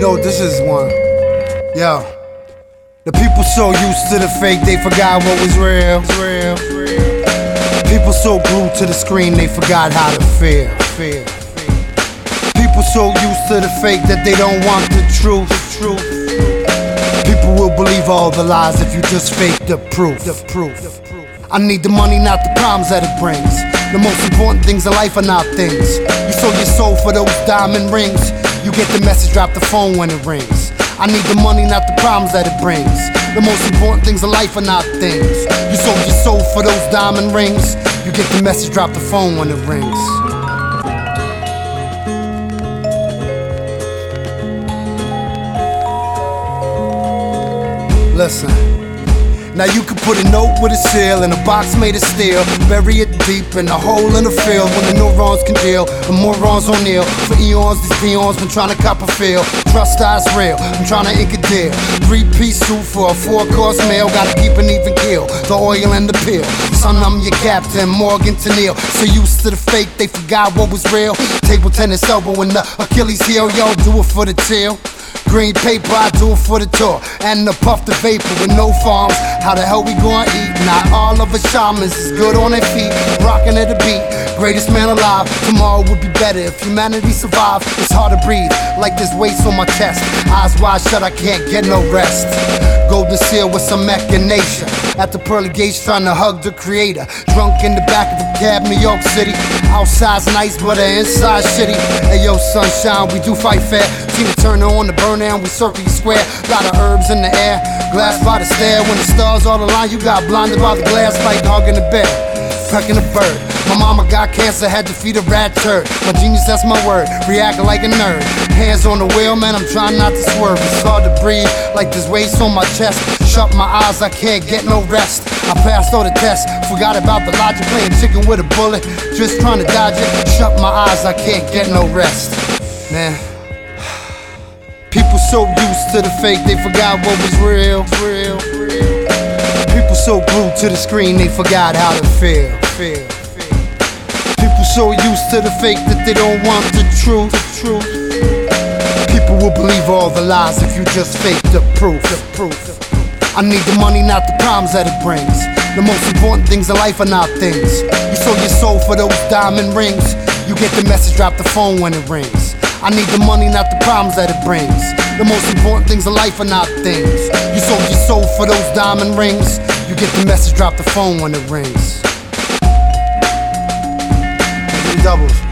know this is one. Yo. The people so used to the fake, they forgot what was real. People so glued to the screen, they forgot how to feel. People so used to the fake that they don't want the truth. People will believe all the lies if you just fake the proof. The proof. I need the money, not the problems that it brings. The most important things in life are not things. You sold your soul for those diamond rings. You get the message, drop the phone when it rings. I need the money, not the problems that it brings. The most important things in life are not things. You sold your soul for those diamond rings. You get the message, drop the phone when it rings. Listen. Now you can put a note with a seal in a box made of steel, bury it deep in a hole in the field when the neurons can deal. The morons on nail for eons. These peons been trying to cop a feel. Trust eyes real. I'm trying to ink a deal. Three piece suit for a four course meal. Gotta keep an even kill. The oil and the pill. Son, I'm your captain, Morgan Tennille. So used to the fake, they forgot what was real. Table tennis elbow in the Achilles heel. Yo, do it for the chill. Green paper, I do it for the tour. And the puff the vapor with no farms. How the hell we gonna eat? Not all of us shamans is good on their feet, rocking at the beat. Greatest man alive. Tomorrow would be better if humanity survived. It's hard to breathe, like there's weights on my chest. Eyes wide shut, I can't get no rest. Golden seal with some machination. At the pearly gates, trying to hug the creator. Drunk in the back of a cab, New York City. Outside's nice, but the inside shitty. Hey yo, sunshine, we do fight fair. Tina Turner on the burn down, we circle you square. Lot of herbs in the air, glass by the stair. When the stars all align, you got blinded by the glass like dog in the bed, pecking a bird. My mama got cancer, had to feed a rat turd. My genius, that's my word. React like a nerd. Hands on the wheel, man, I'm trying not to swerve. It's hard to breathe, like there's weights on my chest. Shut my eyes, I can't get no rest. I passed all the tests, forgot about the logic. Playing chicken with a bullet, just trying to dodge it. Shut my eyes, I can't get no rest. Man. People so used to the fake, they forgot what was real. real. People so glued to the screen, they forgot how to feel. feel. People so used to the fake that they don't want the truth. The truth. People will believe all the lies if you just fake the proof. The proof. I need the money, not the problems that it brings. The most important things in life are not things. You sold your soul for those diamond rings. You get the message, drop the phone when it rings. I need the money, not the problems that it brings. The most important things in life are not things. You sold your soul for those diamond rings. You get the message, drop the phone when it rings. Three Doubles.